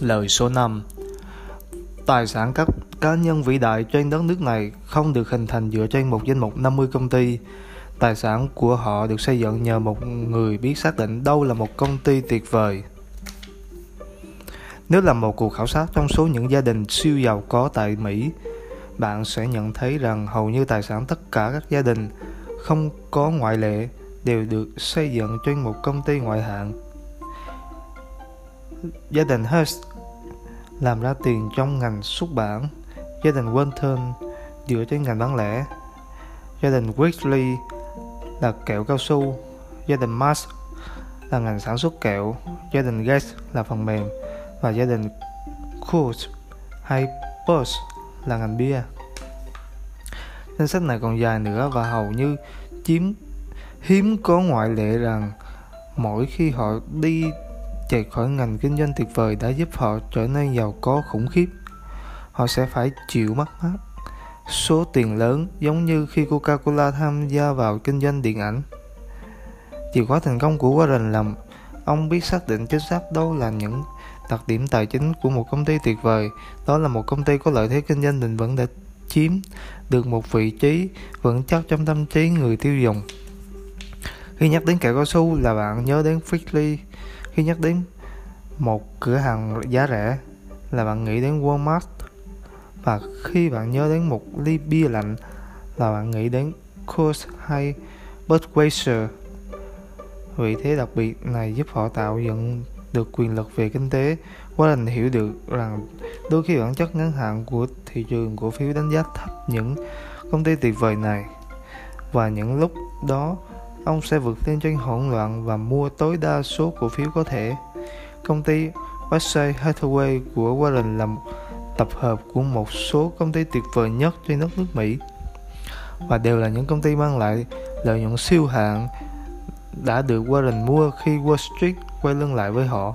Lời số 5 Tài sản các cá nhân vĩ đại trên đất nước này không được hình thành dựa trên một danh mục 50 công ty. Tài sản của họ được xây dựng nhờ một người biết xác định đâu là một công ty tuyệt vời. Nếu làm một cuộc khảo sát trong số những gia đình siêu giàu có tại Mỹ, bạn sẽ nhận thấy rằng hầu như tài sản tất cả các gia đình, không có ngoại lệ, đều được xây dựng trên một công ty ngoại hạng. Gia đình Hearst làm ra tiền trong ngành xuất bản, gia đình Walton dựa trên ngành bán lẻ, gia đình Wesley là kẹo cao su, gia đình Mars là ngành sản xuất kẹo, gia đình Gates là phần mềm. Và gia đình Coors hay Bush là ngành bia. Danh sách này còn dài nữa và hầu như chiếm hiếm có ngoại lệ rằng mỗi khi họ đi chạy khỏi ngành kinh doanh tuyệt vời đã giúp họ trở nên giàu có khủng khiếp. Họ sẽ phải chịu mất mát. Số tiền lớn giống như khi Coca-Cola tham gia vào kinh doanh điện ảnh. Chìa khóa thành công của Warren là ông biết xác định chính xác đâu là những đặc điểm tài chính của một công ty tuyệt vời. Đó là một công ty có lợi thế kinh doanh định vững để chiếm được một vị trí vững chắc trong tâm trí người tiêu dùng. Khi nhắc đến kẹo cao su là bạn nhớ đến Fixley khi nhắc đến một cửa hàng giá rẻ là bạn nghĩ đến Walmart. Và khi bạn nhớ đến một ly bia lạnh là bạn nghĩ đến Coors hay Budweiser. Vị thế đặc biệt này giúp họ tạo dựng được quyền lực về kinh tế Warren hiểu được rằng đôi khi bản chất ngắn hạn của thị trường cổ phiếu đánh giá thấp những công ty tuyệt vời này. Và những lúc đó ông sẽ vượt lên trên hỗn loạn và mua tối đa số cổ phiếu có thể. Công ty Berkshire Hathaway của Warren là một tập hợp của một số công ty tuyệt vời nhất trên đất nước Mỹ, và đều là những công ty mang lại lợi nhuận siêu hạn đã được Warren mua khi Wall Street quay lưng lại với họ.